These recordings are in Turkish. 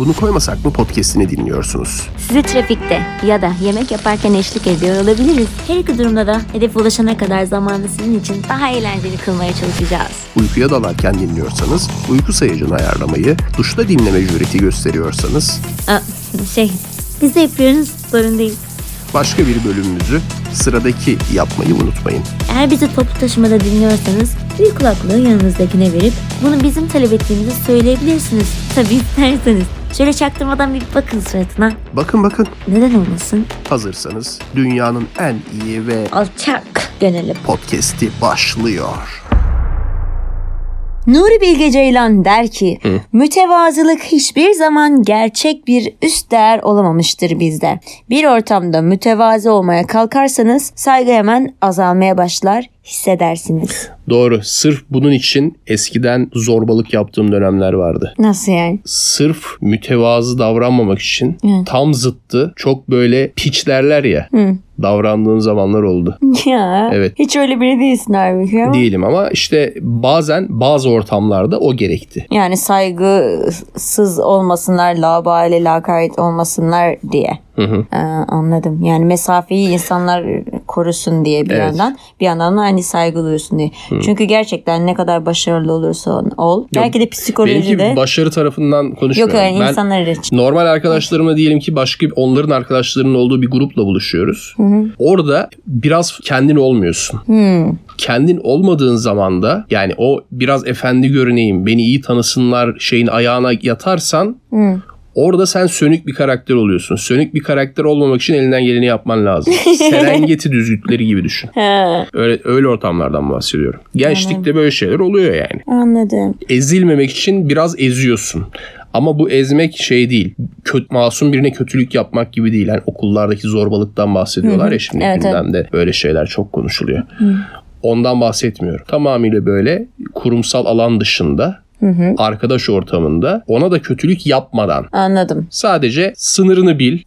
Bunu koymasak mı podcast'ini dinliyorsunuz. Sizi trafikte ya da yemek yaparken eşlik ediyor olabiliriz. Her iki durumda da hedef ulaşana kadar zamanı sizin için daha eğlenceli kılmaya çalışacağız. Uykuya dalarken dinliyorsanız, uyku sayacını ayarlamayı, duşta dinleme jüreti gösteriyorsanız, Aa, şey, biz de yapıyoruz, sorun değil. başka bir bölümümüzü sıradaki yapmayı unutmayın. Eğer bizi toplu taşımada dinliyorsanız bir kulaklığı yanınızdakine verip bunu bizim talep ettiğimizi söyleyebilirsiniz. Tabii isterseniz. Şöyle çaktırmadan bir bakın suratına. Bakın bakın, Neden olmasın? hazırsanız dünyanın en iyi ve Alçak dönelim. podcast'i başlıyor. Nuri Bilge Ceylan der ki mütevazılık hiçbir zaman gerçek bir üst değer olamamıştır bizde. Bir ortamda mütevazi olmaya kalkarsanız saygı hemen azalmaya başlar hissedersiniz. Doğru. Sırf bunun için eskiden zorbalık yaptığım dönemler vardı. Nasıl yani? Sırf mütevazı davranmamak için tam zıttı çok böyle piç derler ya davrandığım zamanlar oldu. Ya Evet. hiç öyle biri değilsin halbuki ama. Değilim ama işte bazen bazı ortamlarda o gerekti. Yani saygısız olmasınlar, labale, lakayt olmasınlar diye. Hı hı. Ee, anladım. Yani mesafeyi insanlar korusun diye bir Evet. yandan. Bir yandan da hani saygı duysun diye. Çünkü gerçekten ne kadar başarılı olursan ol. belki de psikolojide. Benimki başarı tarafından Yok konuşmuyorum. yani ben insanlar için. normal arkadaşlarımla diyelim ki başka onların arkadaşlarının olduğu bir grupla buluşuyoruz. Orada biraz kendin olmuyorsun. Kendin olmadığın zaman da yani o biraz efendi görüneyim, beni iyi tanısınlar şeyin ayağına yatarsan Orada sen sönük bir karakter oluyorsun. Sönük bir karakter olmamak için elinden geleni yapman lazım. Serengeti düzlükleri gibi düşün. Öyle öyle ortamlardan bahsediyorum. Gençlikte böyle şeyler oluyor yani. anladım. ezilmemek için biraz eziyorsun. Ama bu ezmek şey değil. Kötü, masum birine kötülük yapmak gibi değil. Yani okullardaki zorbalıktan bahsediyorlar ya şimdi Evet, gündemde böyle şeyler çok konuşuluyor. Ondan bahsetmiyorum. Tamamıyla böyle kurumsal alan dışında arkadaş ortamında ona da kötülük yapmadan Anladım. sadece sınırını bil.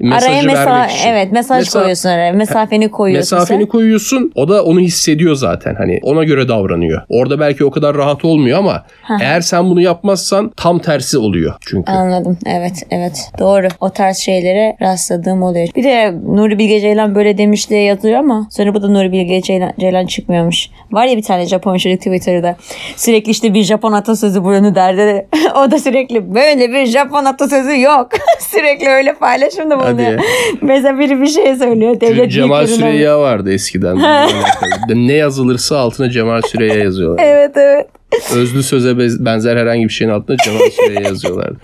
Mesajı Araya mesa vermek için. evet mesaj Mesa- koyuyorsun araya. Mesafeni koyuyorsun Mesafeni sen. koyuyorsun. O da onu hissediyor zaten. Hani ona göre davranıyor. Orada belki o kadar rahat olmuyor ama eğer sen bunu yapmazsan tam tersi oluyor çünkü. Anladım. Evet, evet. Doğru. O tarz şeylere rastladığım oluyor. Bir de Nuri Bilge Ceylan böyle demiş diye yazıyor ama sonra bu da Nuri Bilge Ceylan, Ceylan çıkmıyormuş. Var ya bir tane Japon çocuk Twitter'da. Sürekli işte bir Japon atasözü bu yönü derdi. o da sürekli böyle bir Japon atasözü yok. sürekli öyle paylaşımda bulunuyor. Mesela biri bir şey söylüyor. Devlet Cemal Süreyya vardı eskiden. ne yazılırsa altına Cemal Süreyya yazıyorlar. Evet evet. Özlü söze benzer herhangi bir şeyin altına Cemal Süreyya yazıyorlardı.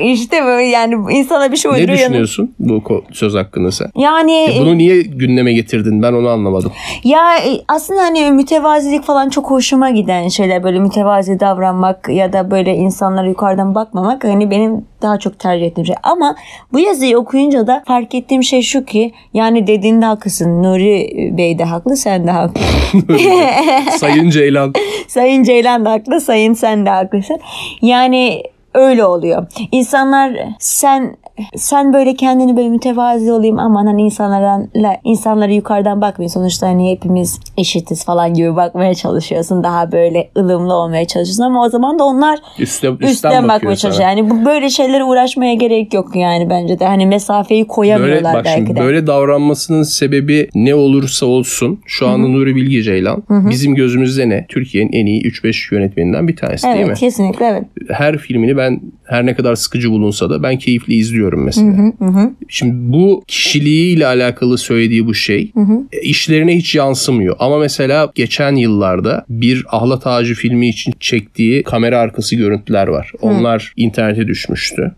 İşte böyle yani insana bir şey ne uyduruyor. düşünüyorsun bu söz hakkında sen? Yani Bunu niye gündeme getirdin? Ben onu anlamadım. Ya e, aslında hani mütevazilik falan çok hoşuma giden şeyler böyle mütevazi davranmak ya da böyle insanlara yukarıdan bakmamak hani benim daha çok tercih ettiğim şey. Ama bu yazıyı okuyunca da fark ettiğim şey şu ki yani dediğinde haklısın. Nuri Bey de haklı sen de haklı. Sayın Ceylan. Sayın Ceylan da haklı, Sayın sen de haklısın. Yani öyle oluyor. İnsanlar sen sen böyle kendini böyle mütevazi olayım aman hani insanlardan insanları yukarıdan bakmayın. Sonuçta hani hepimiz eşitiz falan gibi bakmaya çalışıyorsun. Daha böyle ılımlı olmaya çalışıyorsun ama o zaman da onlar Üste, üstten, üstten bakmaya çalışıyor. Yani bu böyle şeylere uğraşmaya gerek yok yani bence de. Hani mesafeyi Böyle, koyamıyorlar bak belki şimdi de. böyle davranmasının sebebi ne olursa olsun şu anda Nuri Bilge Ceylan bizim gözümüzde ne? Türkiye'nin en iyi 3-5 yönetmeninden bir tanesi değil mi? Evet kesinlikle evet. her filmini ben her ne kadar sıkıcı bulunsa da ben keyifli izliyorum mesela. Şimdi bu kişiliğiyle alakalı söylediği bu şey e, işlerine hiç yansımıyor. Ama mesela geçen yıllarda bir Ahlat Ağacı filmi için çektiği kamera arkası görüntüler var. Onlar internete düşmüştü.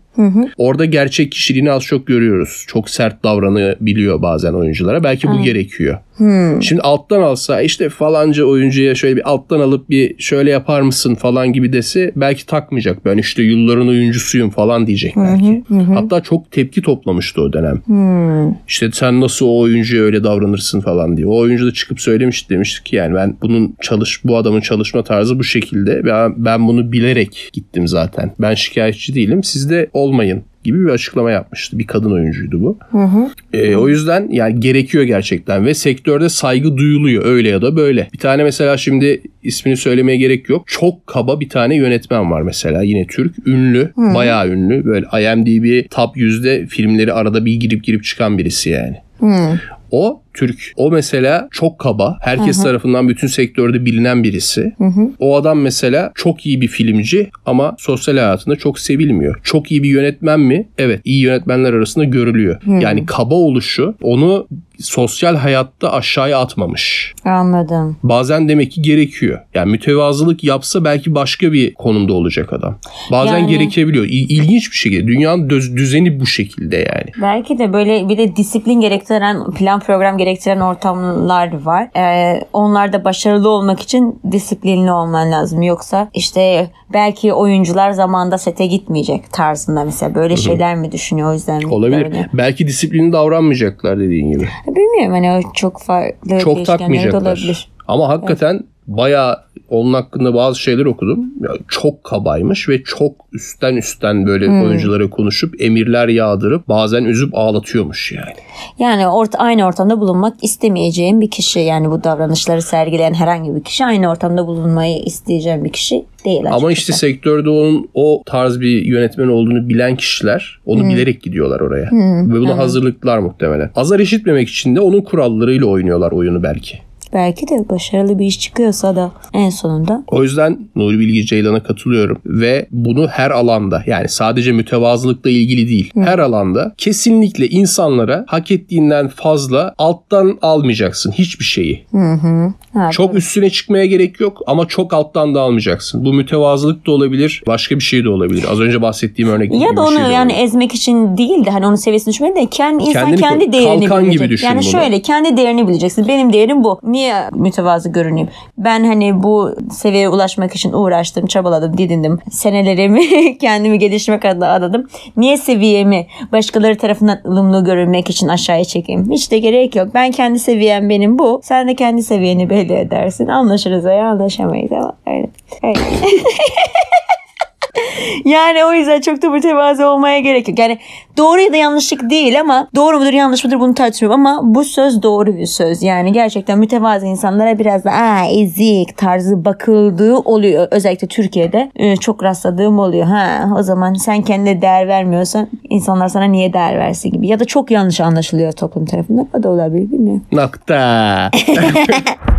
Orada gerçek kişiliğini az çok görüyoruz. Çok sert davranabiliyor bazen oyunculara. Belki bu gerekiyor. Şimdi alttan alsa işte falanca oyuncuya şöyle bir alttan alıp bir şöyle yapar mısın falan gibi dese belki takmayacak. Ben işte yılların oyuncusuyum falan diyecek belki. Hatta çok tepki toplamıştı o dönem. İşte sen nasıl o oyuncuya öyle davranırsın falan diye. O oyuncu da çıkıp söylemişti demiştik ki yani ben bunun çalış bu adamın çalışma tarzı bu şekilde. Ben, ben bunu bilerek gittim zaten. Ben şikayetçi değilim. Siz de olmayın gibi bir açıklama yapmıştı. Bir kadın oyuncuydu bu. E, o yüzden yani gerekiyor gerçekten ve sektörde saygı duyuluyor öyle ya da böyle. Bir tane mesela şimdi ismini söylemeye gerek yok. Çok kaba bir tane yönetmen var mesela yine Türk. Ünlü, bayağı ünlü. Böyle IMDb top yüzde filmleri arada bir girip girip çıkan birisi yani. O Türk. O mesela çok kaba. Herkes tarafından bütün sektörde bilinen birisi. O adam mesela çok iyi bir filmci ama sosyal hayatında çok sevilmiyor. Çok iyi bir yönetmen mi? Evet. iyi yönetmenler arasında görülüyor. Yani kaba oluşu onu sosyal hayatta aşağıya atmamış. Anladım. Bazen demek ki gerekiyor. Yani mütevazılık yapsa belki başka bir konumda olacak adam. Bazen Yani- gerekebiliyor. İl- İlginç bir şekilde. Dünyanın düz- düzeni bu şekilde yani. Belki de böyle bir de disiplin gerektiren, plan program gerektiren ortamlar var. Ee, onlarda başarılı olmak için disiplinli olman lazım. Yoksa işte belki oyuncular zamanda sete gitmeyecek tarzında mesela böyle şeyler mi düşünüyor o yüzden Olabilir. böyle? Belki disiplinli davranmayacaklar dediğin gibi. Bilmiyorum hani o çok farklı Çok takmayacaklar. olabilir. Ama hakikaten bayağı onun hakkında bazı şeyler okudum. Ya çok kabaymış ve çok üstten üstten böyle Hmm. oyunculara konuşup emirler yağdırıp bazen üzüp ağlatıyormuş yani. Yani orta, aynı ortamda bulunmak istemeyeceğim bir kişi yani bu davranışları sergileyen herhangi bir kişi aynı ortamda bulunmayı isteyeceğim bir kişi değil Ama açıkçası. işte sektörde onun o tarz bir yönetmen olduğunu bilen kişiler onu bilerek gidiyorlar oraya. Ve buna hazırlıklar muhtemelen. Azar işitmemek için de onun kurallarıyla oynuyorlar oyunu belki. Belki de başarılı bir iş çıkıyorsa da en sonunda O yüzden Nuri Bilge Ceylan'a katılıyorum ve bunu her alanda yani sadece mütevazılıkla ilgili değil her alanda kesinlikle insanlara hak ettiğinden fazla alttan almayacaksın hiçbir şeyi. Ha, Çok üstüne çıkmaya gerek yok ama çok alttan da almayacaksın. Bu mütevazılık da olabilir başka bir şey de olabilir. Az önce bahsettiğim örnek ya da onu yani ezmek için değil de hani onun seviyesine düşmedi de kendi insan Kendini kendi değerini kalkan bilecek. gibi düşün yani bunu. şöyle kendi değerini bileceksin. Benim değerim bu. Niye mütevazı görüneyim? Ben hani bu seviyeye ulaşmak için uğraştım, çabaladım, didindim. Senelerimi kendimi geliştirmek adına adadım. Niye seviyemi başkaları tarafından ılımlı görünmek için aşağıya çekeyim? Hiç de gerek yok. Ben kendi seviyem benim bu. Sen de kendi seviyeni belli edersin. Anlaşırız veya anlaşamayız ama öyle. öyle. Yani o yüzden çok da mütevazı olmaya gerek yok. Yani doğru ya da yanlışlık değil ama doğru mudur yanlış mıdır bunu tartışmıyorum ama bu söz doğru bir söz. Yani gerçekten mütevazı insanlara biraz da aa ezik tarzı bakıldığı oluyor. Özellikle Türkiye'de e, çok rastladığım oluyor. Ha o zaman sen kendine değer vermiyorsan insanlar sana niye değer versin gibi. Ya da çok yanlış anlaşılıyor toplum tarafından. O da olabilir bilmiyorum. Nokta.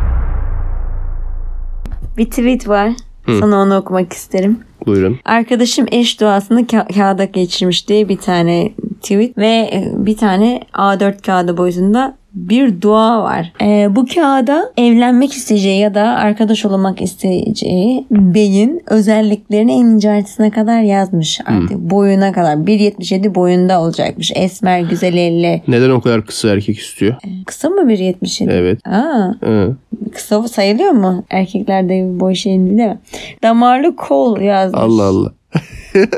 Bir tweet var. Sana onu okumak isterim. Buyurun. Arkadaşım eş duasını ka- kağıda geçirmiş diye bir tane tweet ve e, bir tane A4 kağıdı boyutunda bir dua var. E, bu kağıda evlenmek isteyeceği ya da arkadaş olmak isteyeceği beyin özelliklerini en ince ayrıntısına kadar yazmış artık. Boyuna kadar. 1.77 boyunda olacakmış. Esmer, güzel elli. Neden o kadar kısa erkek istiyor? Kısa mı 1.77? Evet. Aa, Hı. kısa sayılıyor mu? Erkeklerde boy şeyini değil mi? Damarlı kol yazmış. Allah Allah.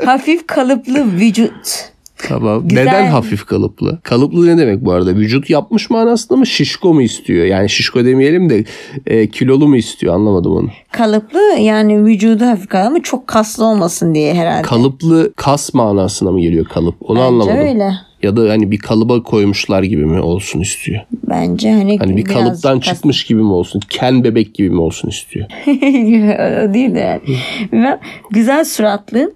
Hafif kalıplı vücut. Tamam. Güzel. Neden hafif kalıplı? Kalıplı ne demek bu arada? Vücut yapmış manasında mı? Şişko mu istiyor? Yani şişko demeyelim de e, kilolu mu istiyor? Anlamadım onu. Kalıplı yani vücudu hafif kalıplı ama çok kaslı olmasın diye herhalde. Kalıplı kas manasına mı geliyor kalıp? Onu Bence anlamadım. öyle. Ya da hani bir kalıba koymuşlar gibi mi olsun istiyor? Bence hani, Hani bir kalıptan kas- çıkmış gibi mi olsun? Ken bebek gibi mi olsun istiyor? o değil de yani. Güzel suratlı,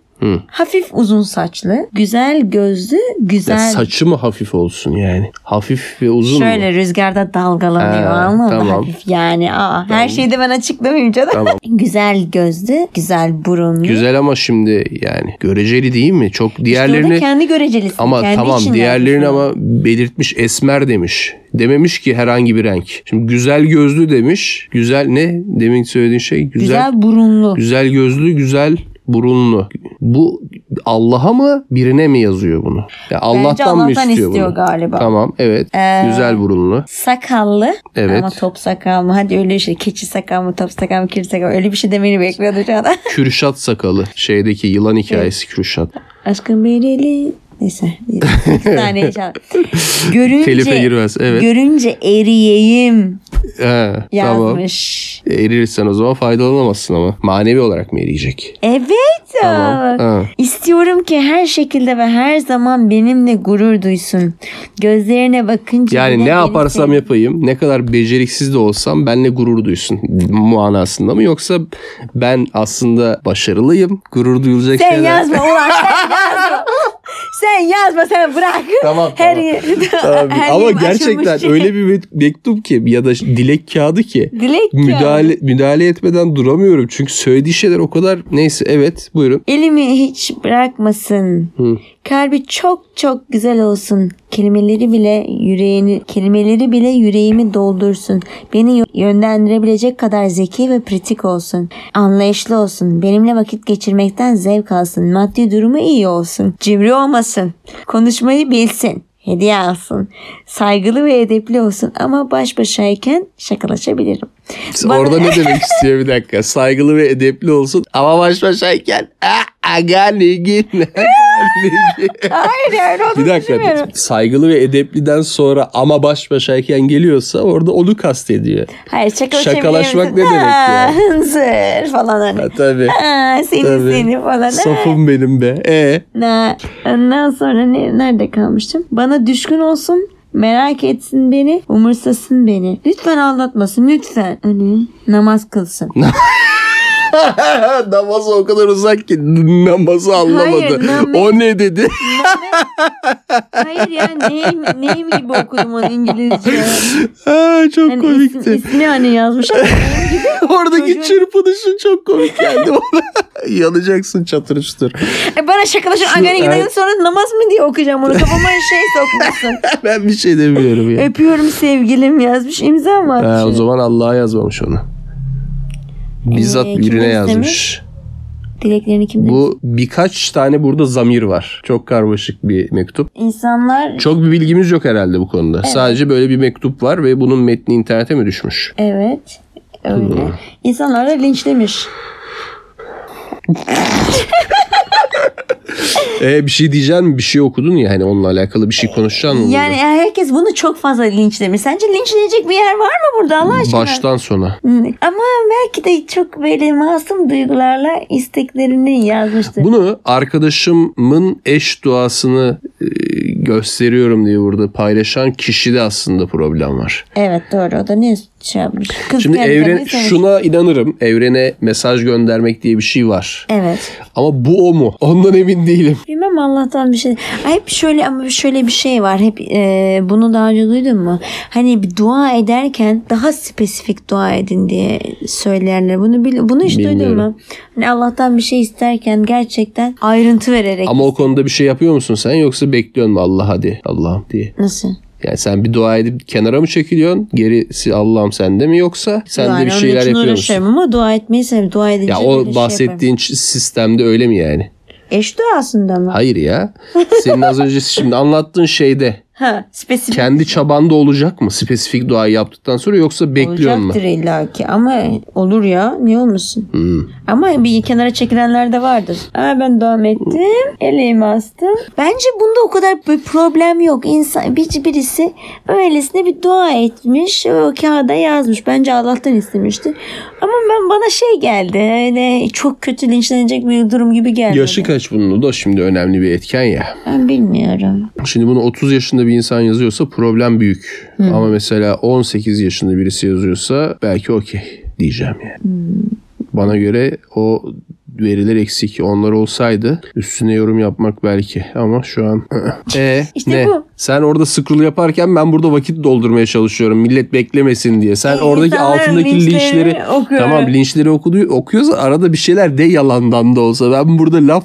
hafif uzun saçlı, güzel gözlü, Ya güzel saçı mı hafif olsun yani? Hafif ve uzun Şöyle mu? rüzgarda dalgalanıyor Ha, mı? tamam. Hafif yani. Aa, her şeyi de ben açıklamayayım canım. Tamam. güzel gözlü, güzel burunlu. Güzel ama şimdi yani göreceli değil mi? Çok İşte diğerlerini kendi görecelisin. ama kendi tamam diğerlerini ama belirtmiş esmer demiş. Dememiş ki herhangi bir renk. Şimdi güzel gözlü demiş. Güzel ne? Demin söylediğin şey güzel. Güzel burunlu. Güzel gözlü, güzel burunlu. Bu Allah'a mı birine mi yazıyor bunu? Ya Allah'tan mı Allah'tan istiyor, istiyor bunu? galiba. Ee, Tamam evet. güzel burunlu. Sakallı Evet. ama top sakal mı? Hadi öyle şey keçi sakal mı top sakal mı kir sakal mı? öyle bir şey demeni bekliyordum şu anda. Kürşat sakalı. Şeydeki yılan hikayesi Kürşat. Aşkın bereli. Neyse. Bir saniye çal. Görünce, Telife girmez, evet. Görünce eriyeyim. He, tamam. yazmış. Erirsen o zaman faydalanamazsın ama. Manevi olarak mı eriyecek? Evet. Tamam. Ha. İstiyorum ki her şekilde ve her zaman benimle gurur duysun. Gözlerine bakınca Yani ne yaparsam sev- yapayım, ne kadar beceriksiz de olsam benle gurur duysun manasında mı? Yoksa ben aslında başarılıyım, gurur duyulacak Sen şeyler. yazma ulan sen yazma. Sen yazma sen bırak. Tamam, Her, tamam. yer- Abi, her ama gerçekten açılmış. öyle bir me- mektup ki ya da dilek kağıdı ki Dilek müdahale müdahale etmeden duramıyorum. Çünkü söylediği şeyler o kadar neyse evet buyurun. Elimi hiç bırakmasın. Hı. Kalbi çok çok güzel olsun. Kelimeleri bile yüreğini kelimeleri bile yüreğimi doldursun. Beni yönlendirebilecek kadar zeki ve pratik olsun. Anlayışlı olsun. Benimle vakit geçirmekten zevk alsın. Maddi durumu iyi olsun. Cimri olmasın. Konuşmayı bilsin. Hediye alsın. Saygılı ve edepli olsun ama baş başayken şakalaşabilirim. Bana- Orada ne demek istiyor bir dakika? Saygılı ve edepli olsun ama baş başayken "Ah, aga git Hayır yani onu Bir dakika saygılı ve edepliden sonra ama baş başayken geliyorsa orada onu kastediyor. Hayır şakalaşabilir Şakalaşmak ne demek ya? Hınzır falan hani. Ha, tabii. Ha, seni Tabii. seni falan. Safım benim be. E Na, ondan sonra ne, nerede kalmıştım? Bana düşkün olsun. Merak etsin beni, umursasın beni. Lütfen aldatmasın, lütfen. Hani namaz kılsın. namazı o kadar uzak ki namazı anlamadı. Hayır, nam- o ne dedi? Hayır ya neyim, neyim gibi okudum onu İngilizce. ha, çok Hani komikti. isim, ismi hani yazmış. Oradaki çocuğun- çırpınışın çok komik geldi bana. Yanacaksın çatır çutur. E bana şakalaşın Agani gidelim sonra namaz mı diye okuyacağım onu. Kafama şey sokmuşsun. Ben bir şey demiyorum ya. Öpüyorum sevgilim yazmış imza mı Ha, atmış? o zaman Allah'a yazmamış onu. Bizzat Ee, birine yazmış. Dileklerini kim demiş? Bu birkaç tane burada zamir var. Çok karmaşık bir mektup. İnsanlar Çok bir bilgimiz yok herhalde bu konuda. Sadece böyle bir mektup var ve bunun metni internete mi düşmüş? evet öyle. İnsanlar da linçlemiş. E bir şey diyeceksin mi? Bir şey okudun ya hani onunla alakalı bir şey konuşacaksın mı? Yani herkes bunu çok fazla linçlemiş. Sence linçlenecek bir yer var mı burada Allah aşkına? Baştan sona. Hmm, Ama belki de çok böyle masum duygularla isteklerini yazmıştır. Bunu arkadaşımın eş duasını e, gösteriyorum diye burada paylaşan kişide aslında problem var. Evet doğru o da ne şey yapmış. Kız Şimdi evren şuna inanırım. Evrene mesaj göndermek diye bir şey var. Evet. Ama bu o mu? Ondan emin değilim. Bilmem Allah'tan bir şey. Hep şöyle ama şöyle bir şey var. Hep e, bunu daha önce duydun mu? Hani bir dua ederken daha spesifik dua edin diye söylerler. Bunu bil- bunu hiç duydun Bilmiyorum. mu? Hani Allah'tan bir şey isterken gerçekten ayrıntı vererek. Ama o konuda bir şey yapıyor musun sen yoksa bekliyorsun mu Allah hadi Allah'ım diye. Nasıl? Yani sen bir dua edip kenara mı çekiliyorsun? Gerisi Allah'ım sende mi yoksa sen de Yani bir onun şeyler yapıyor musun? ama dua etmeyi seviyorum. Dua edince Ya o şey bahsettiğin ç- sistemde öyle mi yani? Eş duasında mı? Hayır ya. Senin az önce şimdi anlattığın şeyde Ha, spesifik kendi çabanda olacak mı spesifik duayı yaptıktan sonra yoksa bekliyor mu? olacaktır illaki ama olur ya niye olmasın? Hmm. Ama bir kenara çekilenler de vardır. Aa, ben devam ettim. Elimi astım. Bence bunda o kadar bir problem yok. İnsan, bir, birisi öylesine bir dua etmiş. O kağıda yazmış. Bence Allah'tan istemişti. Ama ben bana şey geldi. Öyle çok kötü linçlenecek bir durum gibi geldi. Yaşı kaç bunun da şimdi önemli bir etken ya. Ben bilmiyorum. Şimdi bunu 30 yaşında bir insan yazıyorsa problem büyük. Ama mesela 18 yaşında birisi yazıyorsa belki okey diyeceğim yani. Bana göre o veriler eksik. Onlar olsaydı üstüne yorum yapmak belki ama şu an e İşte ne? bu. Sen orada scroll yaparken ben burada vakit doldurmaya çalışıyorum. Millet beklemesin diye. Sen E, oradaki altındaki linçlerini linçleri okuyorum. tamam linçleri okudu, okuyorsa arada bir şeyler de yalandan da olsa. Ben burada laf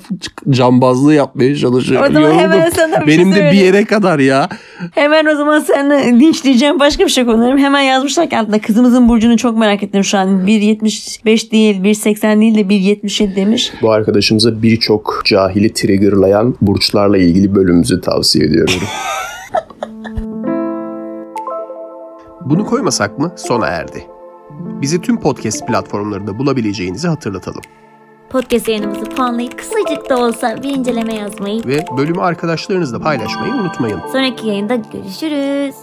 cambazlığı yapmaya çalışıyorum. O zaman Yoruldum. hemen sana bir şey Benim de bir yere kadar ya. Hemen o zaman sen linçleyeceğim başka bir şey konuşalım. Hemen yazmışlar ki altında kızımızın burcunu çok merak ettim şu an. 1.75 değil 1.80 değil de 1.77 demiş. Bu arkadaşımıza birçok cahili triggerlayan burçlarla ilgili bölümümüzü tavsiye ediyorum. Bunu koymasak mı sona erdi. Bizi tüm podcast platformlarında bulabileceğinizi hatırlatalım. Podcast yayınımızı puanlayıp kısacık da olsa bir inceleme yazmayı. Ve bölümü arkadaşlarınızla paylaşmayı unutmayın. Sonraki yayında görüşürüz.